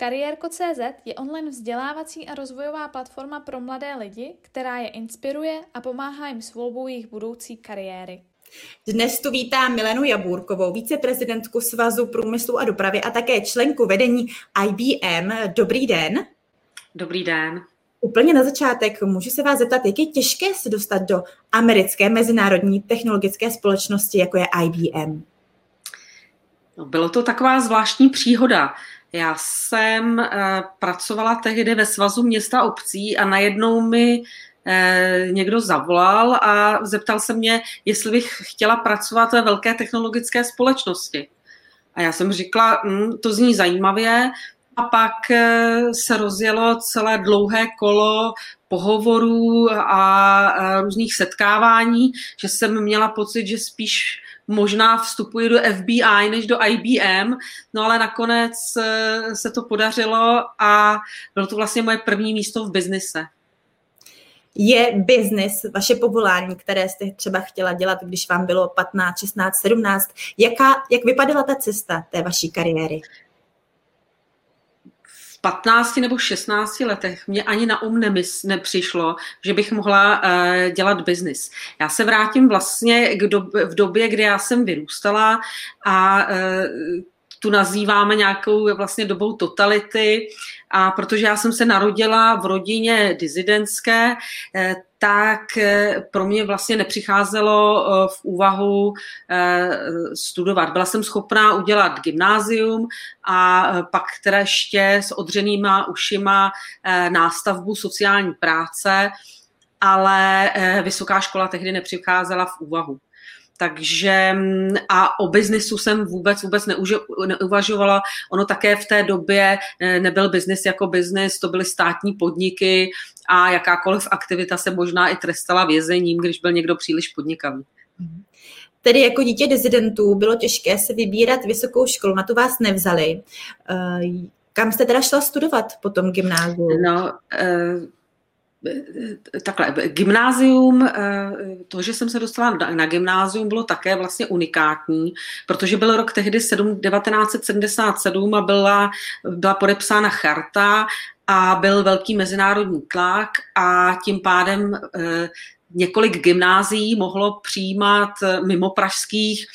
Kariérko.cz je online vzdělávací a rozvojová platforma pro mladé lidi, která je inspiruje a pomáhá jim s volbou jejich budoucí kariéry. Dnes tu vítám Milenu Jabůrkovou, viceprezidentku Svazu průmyslu a dopravy a také členku vedení IBM. Dobrý den. Dobrý den. Úplně na začátek můžu se vás zeptat, jak je těžké se dostat do americké mezinárodní technologické společnosti, jako je IBM? No, bylo to taková zvláštní příhoda. Já jsem uh, pracovala tehdy ve Svazu města obcí a najednou mi uh, někdo zavolal a zeptal se mě, jestli bych chtěla pracovat ve velké technologické společnosti. A já jsem říkala, hm, to zní zajímavě, a pak uh, se rozjelo celé dlouhé kolo pohovorů a různých setkávání, že jsem měla pocit, že spíš možná vstupuji do FBI než do IBM, no ale nakonec eh, se to podařilo a bylo to vlastně moje první místo v biznise. Je biznis vaše povolání, které jste třeba chtěla dělat, když vám bylo 15, 16, 17? Jaká, jak vypadala ta cesta té vaší kariéry? 15 nebo 16 letech mě ani na um nemys, nepřišlo, že bych mohla uh, dělat biznis. Já se vrátím vlastně k dob, v době, kdy já jsem vyrůstala a uh, tu nazýváme nějakou vlastně dobou totality a protože já jsem se narodila v rodině dizidentské, eh, tak eh, pro mě vlastně nepřicházelo eh, v úvahu studovat. Byla jsem schopná udělat gymnázium a pak teda ještě s odřenýma ušima nástavbu sociální práce, ale vysoká škola tehdy nepřicházela v úvahu. Takže mm, a o biznisu jsem vůbec vůbec neuvažovala. Ono také v té době eh, nebyl biznis jako biznis, to byly státní podniky a jakákoliv aktivita se možná i trestala vězením, když byl někdo příliš podnikavý. Tedy jako dítě dizidentů bylo těžké se vybírat vysokou školu, na to vás nevzali. Eh, kam jste teda šla studovat po tom gymnáziu? No, eh, takhle, gymnázium, eh, to, že jsem se dostala na gymnázium, bylo také vlastně unikátní, protože byl rok tehdy 1977 a byla, byla podepsána charta a byl velký mezinárodní tlak a tím pádem eh, několik gymnázií mohlo přijímat mimo pražských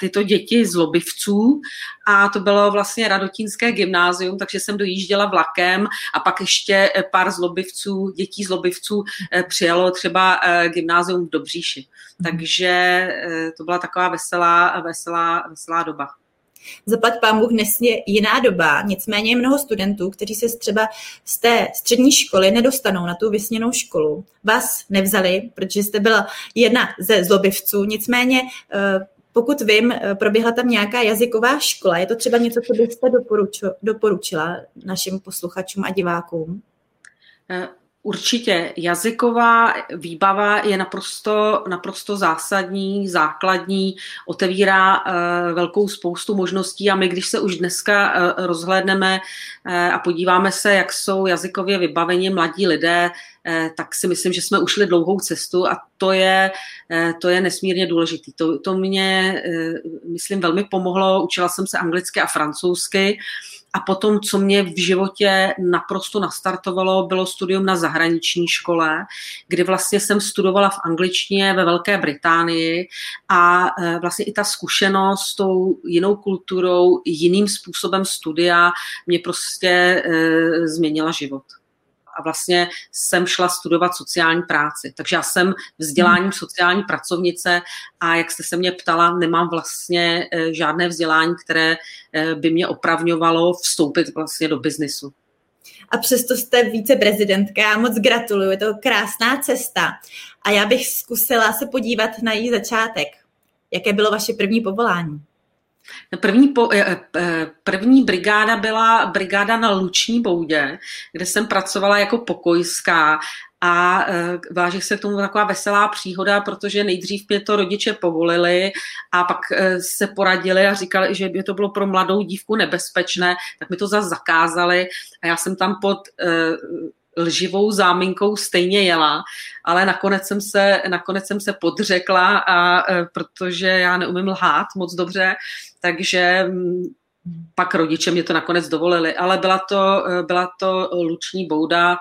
tyto děti z lobivců a to bylo vlastně Radotínské gymnázium, takže jsem dojížděla vlakem a pak ještě eh, pár zlobivců, dětí z lobivců eh, přijelo třeba gymnázium v Dobříši. Mhm. Takže to byla taková veselá, veselá, veselá doba. Zaplať pán Bůh dnes je jiná doba, nicméně je mnoho studentů, kteří se třeba z té střední školy nedostanou na tu vysněnou školu. Vás nevzali, protože jste byla jedna ze zlobivců, nicméně pokud vím, eh, proběhla tam nějaká jazyková škola. Je to třeba něco, co byste doporučila našim posluchačům a divákům? Eh, určitě jazyková výbava je naprosto, naprosto zásadní, základní, otevírá uh, velkou spoustu možností a my, když se už dneska rozhlédneme a podíváme se, jak jsou jazykově vybaveni mladí lidé, Eh, tak si myslím, že jsme ušli dlouhou cestu a to je, eh, to je nesmírně důležitý. To, to mě, eh, myslím, velmi pomohlo. Učila jsem se anglicky a francouzsky a potom, co mě v životě naprosto nastartovalo, bylo studium na zahraniční škole, kdy vlastně jsem studovala v angličtině ve Velké Británii a vlastně i ta zkušenost s tou jinou kulturou, jiným způsobem studia mě prostě změnila život a vlastně jsem šla studovat sociální práci. Takže já jsem vzděláním hmm. sociální pracovnice a jak jste se mě ptala, nemám vlastně eh, žádné vzdělání, které eh, by mě opravňovalo vstoupit vlastně do biznisu. A přesto jste více prezidentka. Já moc gratuluju, je to krásná cesta. A já bych zkusila se podívat na její začátek. Jaké bylo vaše první povolání? První, po, eh, eh, první brigáda byla brigáda na Luční boudě, kde jsem pracovala jako pokojská a eh, váží se tomu taková veselá příhoda, protože nejdřív mě to rodiče povolili a pak se poradili a říkali, že by to bylo pro mladou dívku nebezpečné, tak mi to zase zakázali a já jsem tam pod lživou záminkou stejně jela, ale nakonec jsem se, nakonec jsem se podřekla, a, protože já neumím lhát moc dobře, takže mm, Pak rodiče mě to nakonec dovolili, ale byla to, byla to luční bouda,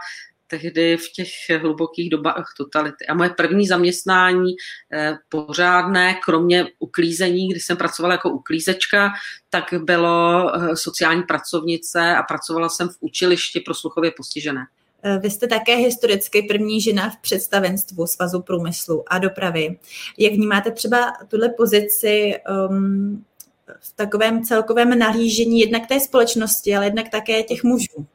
tehdy v těch hlubokých dobách totality. A moje první zaměstnání eh, pořádné, kromě uklízení, kdy jsem pracovala jako uklízečka, tak bylo sociální pracovnice a pracovala jsem v učilišti pro sluchově postižené. Eh, vy jste také historicky první žena v představenstvu Svazu průmyslu a dopravy. Jak vnímáte třeba tuhle pozici um, v takovém celkovém nahlížení jednak té společnosti, ale jednak také těch mužů?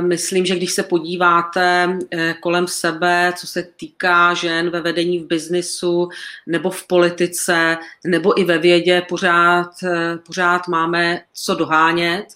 Myslím, že když se podíváte eh, kolem sebe, co se týká žen ve vedení v biznisu nebo v politice nebo i ve vědě, pořád, eh, pořád máme co dohánět.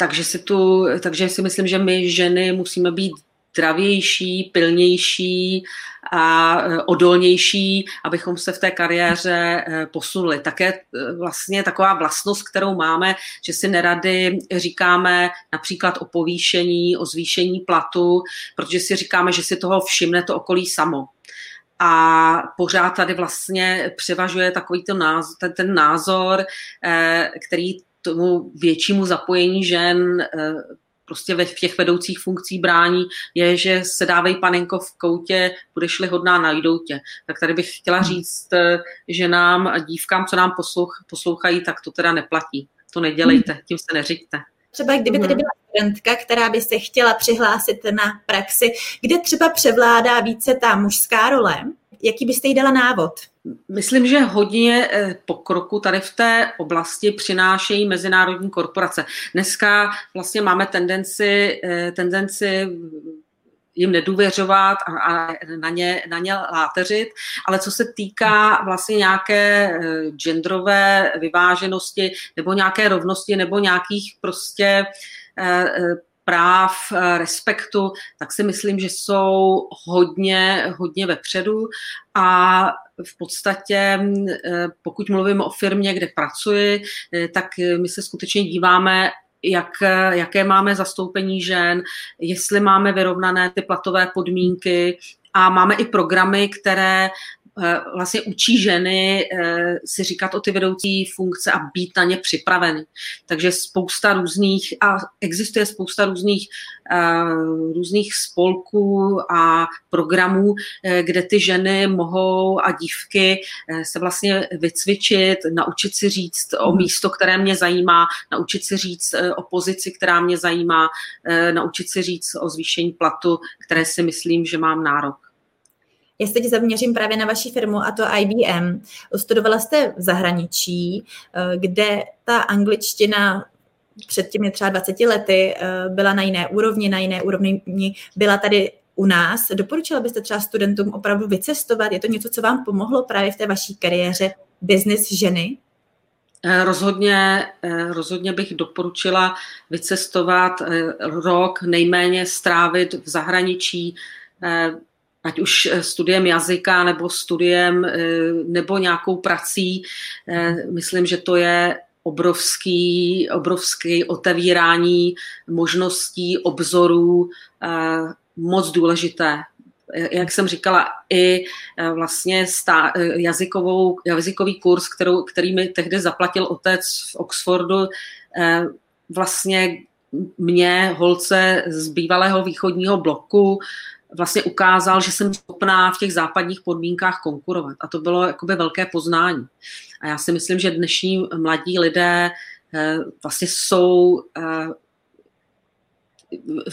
Takže si, tu, takže si myslím, že my ženy musíme být zdravější, pilnější a e, odolnější, abychom se v té kariéře e, posunuli. Také e, vlastně taková vlastnost, kterou máme, že si nerady říkáme například o povýšení, o zvýšení platu, protože si říkáme, že si toho všimne to okolí samo. A pořád tady vlastně převažuje takový ten názor, ten, ten názor který tomu většímu zapojení žen prostě ve, v těch vedoucích funkcích brání, je, že se dávej panenko v koutě, budeš-li hodná, najdou tě. Tak tady bych chtěla hmm. říct eh, že nám a dívkám, co nám poslouch, poslouchají, tak to teda neplatí. To nedělejte, hmm. tím se neřiďte. Třeba kdyby tady hmm. byla studentka, která by se chtěla přihlásit na praxi, kde třeba převládá více ta mužská role, jaký byste jí dala návod? Myslím, že hodně eh, pokroku tady v té oblasti přinášejí mezinárodní korporace. Dneska vlastně máme tendenci, eh, tendenci jim nedůvěřovat a, a na, ně, na ně láteřit, ale co se týká vlastně nějaké eh, genderové vyváženosti nebo nějaké rovnosti nebo nějakých prostě práv, eh, respektu, tak si myslím, že jsou hodně, hodně vepředu. A v podstatě, eh, pokud mluvím o firmě, kde pracuji, eh, tak my se skutečně díváme jak, jaké máme zastoupení žen, jestli máme vyrovnané ty platové podmínky, a máme i programy, které vlastně učí ženy eh, si říkat o ty vedoucí funkce a být na ně připraveny. Takže spousta různých, a existuje spousta různých, eh, různých spolků a programů, kde ty ženy mohou a dívky se vlastně vycvičit, naučit si říct o mhm. místo, které mě zajímá, naučit si říct o pozici, která mě zajímá, naučit si říct o zvýšení platu, které si myslím, že mám nárok. Já se teď zaměřím právě na vaši firmu a to IBM. Studovala jste v zahraničí, eh, kde ta angličtina před těmi třeba 20 lety eh, byla na jiné úrovni, na jiné úrovni byla tady u nás. Doporučila byste třeba studentům opravdu vycestovat? Je to něco, co vám pomohlo právě v té vaší kariéře business ženy? Eh, rozhodně, rozhodně bych doporučila vycestovat rok, nejméně strávit v zahraničí, ať už eh, studiem jazyka nebo studiem eh, nebo nějakou prací. Eh, myslím, že to je obrovský, obrovský otevírání možností, obzorů, moc důležité. Jak jsem říkala, i vlastně stá, jazykovou, jazykový kurz, kterou, který mi tehdy zaplatil otec v Oxfordu, vlastně mě, holce z bývalého východního bloku, vlastně ukázal, že jsem schopná v těch západních podmínkách konkurovat. A to bylo jakoby velké poznání. A já si myslím, že dnešní mladí lidé eh, vlastně jsou eh,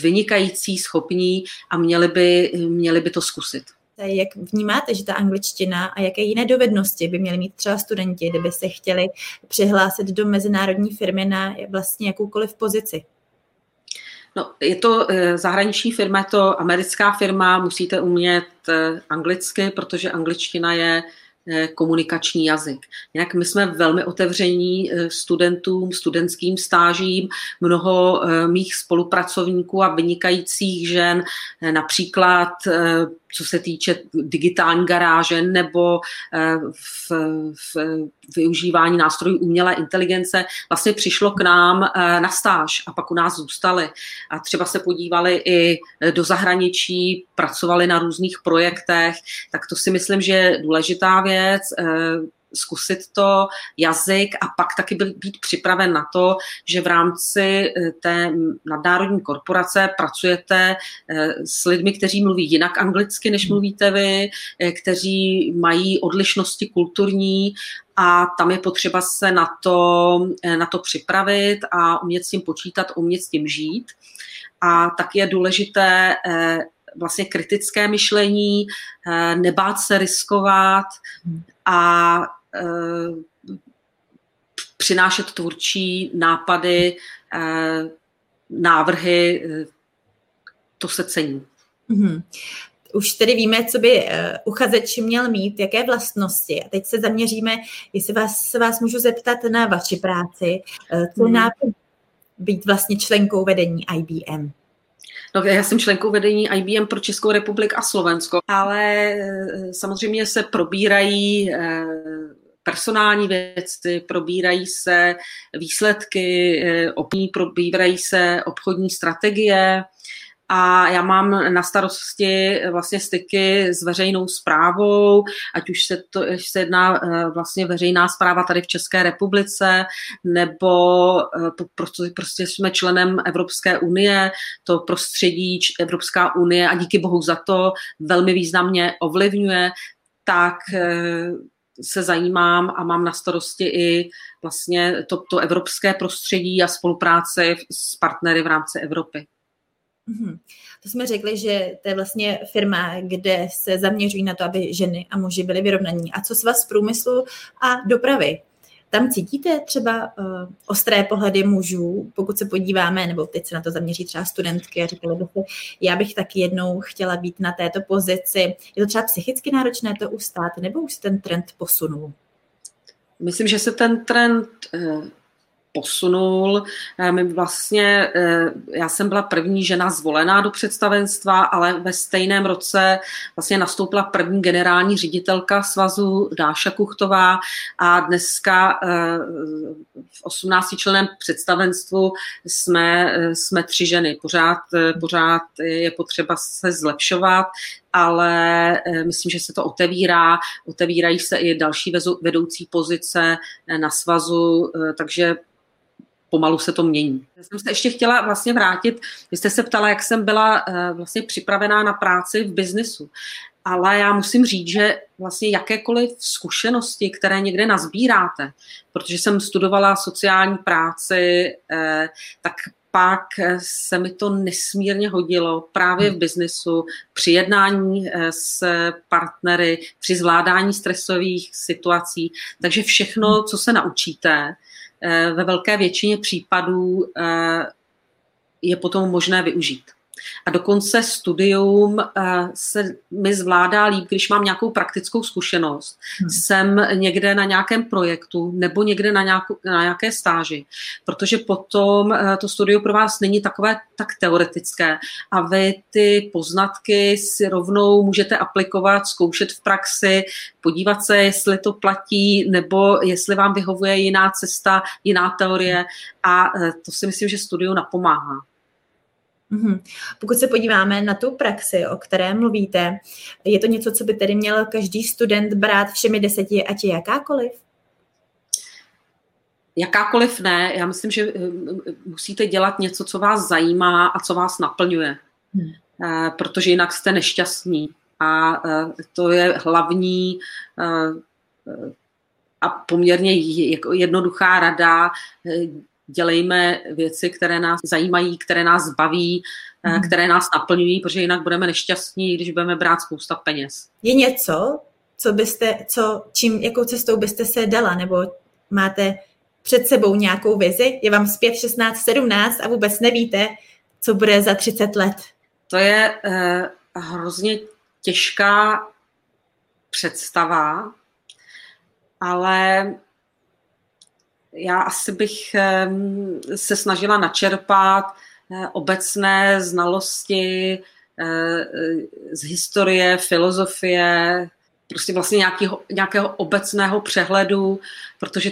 vynikající, schopní a měli by, měli by to zkusit. Jak vnímáte, že ta angličtina a jaké jiné dovednosti by měli mít třeba studenti, kdyby se chtěli přihlásit do mezinárodní firmy na vlastně jakoukoliv pozici? No, je to e, zahraniční firma, je to americká firma, musíte umět e, anglicky, protože angličtina je komunikační jazyk. Jinak my jsme velmi otevření studentům, studentským stážím, mnoho mých spolupracovníků a vynikajících žen, například co se týče digitální garáže nebo eh, v, v využívání nástrojů umělé inteligence, vlastně přišlo k nám eh, na stáž a pak u nás zůstali. A třeba se podívali i do zahraničí, pracovali na různých projektech, tak to si myslím, že je důležitá věc. Eh, zkusit to jazyk a pak taky být připraven na to, že v rámci eh, té nadnárodní korporace pracujete eh, s lidmi, kteří mluví jinak anglicky, než hmm. mluvíte vy, kteří mají odlišnosti kulturní a tam je potřeba se na to, na to připravit a umět s tím počítat, umět s tím žít. A tak je důležité vlastně kritické myšlení, nebát se riskovat hmm. a Eh, přinášet tvůrčí nápady, eh, návrhy, eh, to se cení. Mm-hmm. Už tedy víme, co by uchazeč měl mít, jaké vlastnosti. A teď se zaměříme, jestli vás, se vás můžu zeptat na vaši práci, co mm. nápad být vlastně členkou vedení IBM. No, já jsem členkou vedení IBM pro Českou republiku a Slovensko, ale samozřejmě se probírají personální věci, probírají se výsledky, eh, probírají se obchodní strategie, a já mám na starosti vlastně styky s veřejnou zprávou, ať už se, to, se jedná eh, vlastně veřejná zpráva tady v České republice, nebo eh, prostě, prostě jsme členem Evropské unie, to prostředí Evropská unie a díky bohu za to velmi významně ovlivňuje, tak se zajímám a mám na starosti i vlastně to, to evropské prostředí a spolupráce s partnery v rámci Evropy. Mm-hmm. To jsme řekli, že to je vlastně firma, kde se zaměřují na to, aby ženy a muži byli vyrovnaní. A co s vás průmyslu a dopravy? Tam cítíte třeba uh, ostré pohledy mužů, pokud se podíváme, nebo teď se na to zaměří třeba studentky a říkali byste, já bych taky jednou chtěla být na této pozici. Je to třeba psychicky náročné to ustát, nebo už ten trend posunul? Myslím, že se ten trend uh posunul. Eh, my vlastně, eh, já jsem byla první žena zvolená do představenstva, ale ve stejném roce vlastně nastoupila první generální ředitelka svazu Dáša Kuchtová a dneska eh, v 18 členem představenstvu jsme, jsme tři ženy. Pořád, pořád je potřeba se zlepšovat, ale myslím, že se to otevírá, otevírají se i další vedoucí pozice na svazu, takže pomalu se to mění. Já jsem se ještě chtěla vlastně vrátit, vy jste se ptala, jak jsem byla eh, vlastně připravená na práci v biznesu. Ale já musím říct, že vlastně jakékoliv zkušenosti, které někde nazbíráte, protože jsem studovala sociální práci, eh, tak pak se mi to nesmírně hodilo právě v hmm. biznesu, při jednání eh, s partnery, při zvládání stresových situací. Takže všechno, hmm. co se naučíte, Eh, ve velké většině případů eh, je potom možné využít. A dokonce studium eh, se mi zvládá líp, když mám nějakou praktickou zkušenost. Hmm. Jsem někde na nějakém projektu nebo někde na, nějakou, na nějaké stáži, protože potom eh, to studium pro vás není takové tak teoretické a vy ty poznatky si rovnou můžete aplikovat, zkoušet v praxi, podívat se, jestli to platí nebo jestli vám vyhovuje jiná cesta, jiná teorie a eh, to si myslím, že studium napomáhá. Mm-hmm. Pokud se podíváme na tu praxi, o které mluvíte, je to něco, co by tedy měl každý student brát všemi deseti, ať je jakákoliv? Jakákoliv ne. Já myslím, že eh, musíte dělat něco, co vás zajímá a co vás naplňuje. Hmm. Eh, protože jinak jste nešťastní. A eh, to je hlavní a poměrně jednoduchá rada dělejme věci, které nás zajímají, které nás baví, mm. které nás naplňují, protože jinak budeme nešťastní, když budeme brát spousta peněz. Je něco, co byste, co, čím, jakou cestou byste se dala, nebo máte před sebou nějakou vizi, je vám zpět 16, 17 a vůbec nevíte, co bude za 30 let? To je eh, hrozně těžká představa, ale já asi bych se snažila načerpat eh, obecné znalosti eh, z historie, filozofie, prostě vlastně nějakého, nějakého obecného přehledu, protože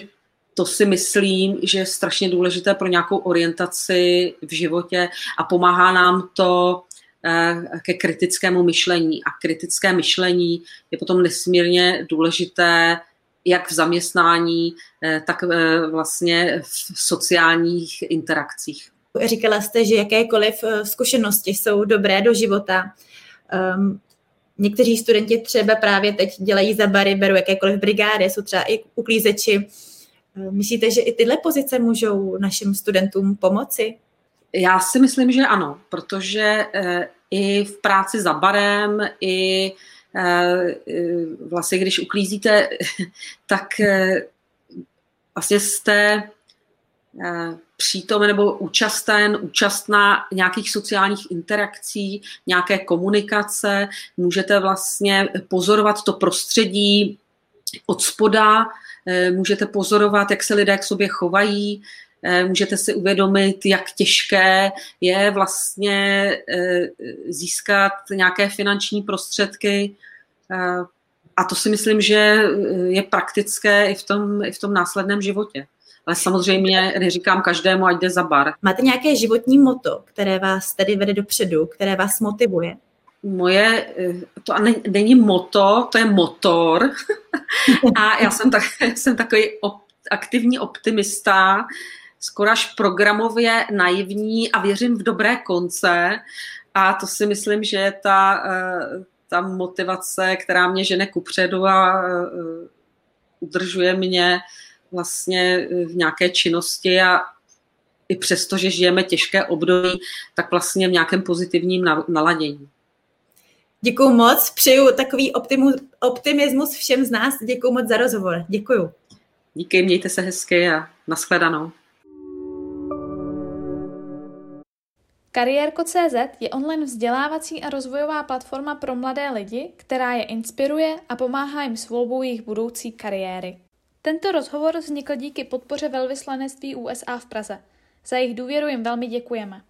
to si myslím, že je strašně důležité pro nějakou orientaci v životě a pomáhá nám to eh, ke kritickému myšlení. A kritické myšlení je potom nesmírně důležité jak v zaměstnání, tak vlastně v sociálních interakcích. Říkala jste, že jakékoliv zkušenosti jsou dobré do života. Um, někteří studenti třeba právě teď dělají za bary, berou jakékoliv brigády, jsou třeba i uklízeči. Myslíte, že i tyhle pozice můžou našim studentům pomoci? Já si myslím, že ano, protože i v práci za barem, i eh, vlastně když uklízíte, tak eh, vlastně jste eh, přítomen nebo účasten, účastná nějakých sociálních interakcí, nějaké komunikace, můžete vlastně pozorovat to prostředí od spoda, můžete pozorovat, jak se lidé k sobě chovají, můžete si uvědomit, jak těžké je vlastně eh, získat nějaké finanční prostředky. Eh, a to si myslím, že je praktické i v tom, i v tom následném životě. Ale samozřejmě neříkám každému, ať jde za bar. Máte nějaké životní moto, které vás tedy vede dopředu, které vás motivuje? Moje, to není moto, to je motor. A já jsem, tak, jsem takový op, aktivní optimista, skoro až programově naivní a věřím v dobré konce. A to si myslím, že je ta, eh, ta motivace, která mě žene kupředu a eh, udržuje mě vlastně v nějaké činnosti a i přesto, že žijeme těžké období, tak vlastně v nějakém pozitivním naladění. Děkuji moc, přeju takový optimismus všem z nás. Děkuji moc za rozhovor. Děkuji. Díky, mějte se hezky a nashledanou. Kariérko.cz je online vzdělávací a rozvojová platforma pro mladé lidi, která je inspiruje a pomáhá jim s volbou jejich budoucí kariéry. Tento rozhovor vznikl díky podpoře velvyslanectví USA v Praze. Za jejich důvěru jim velmi děkujeme.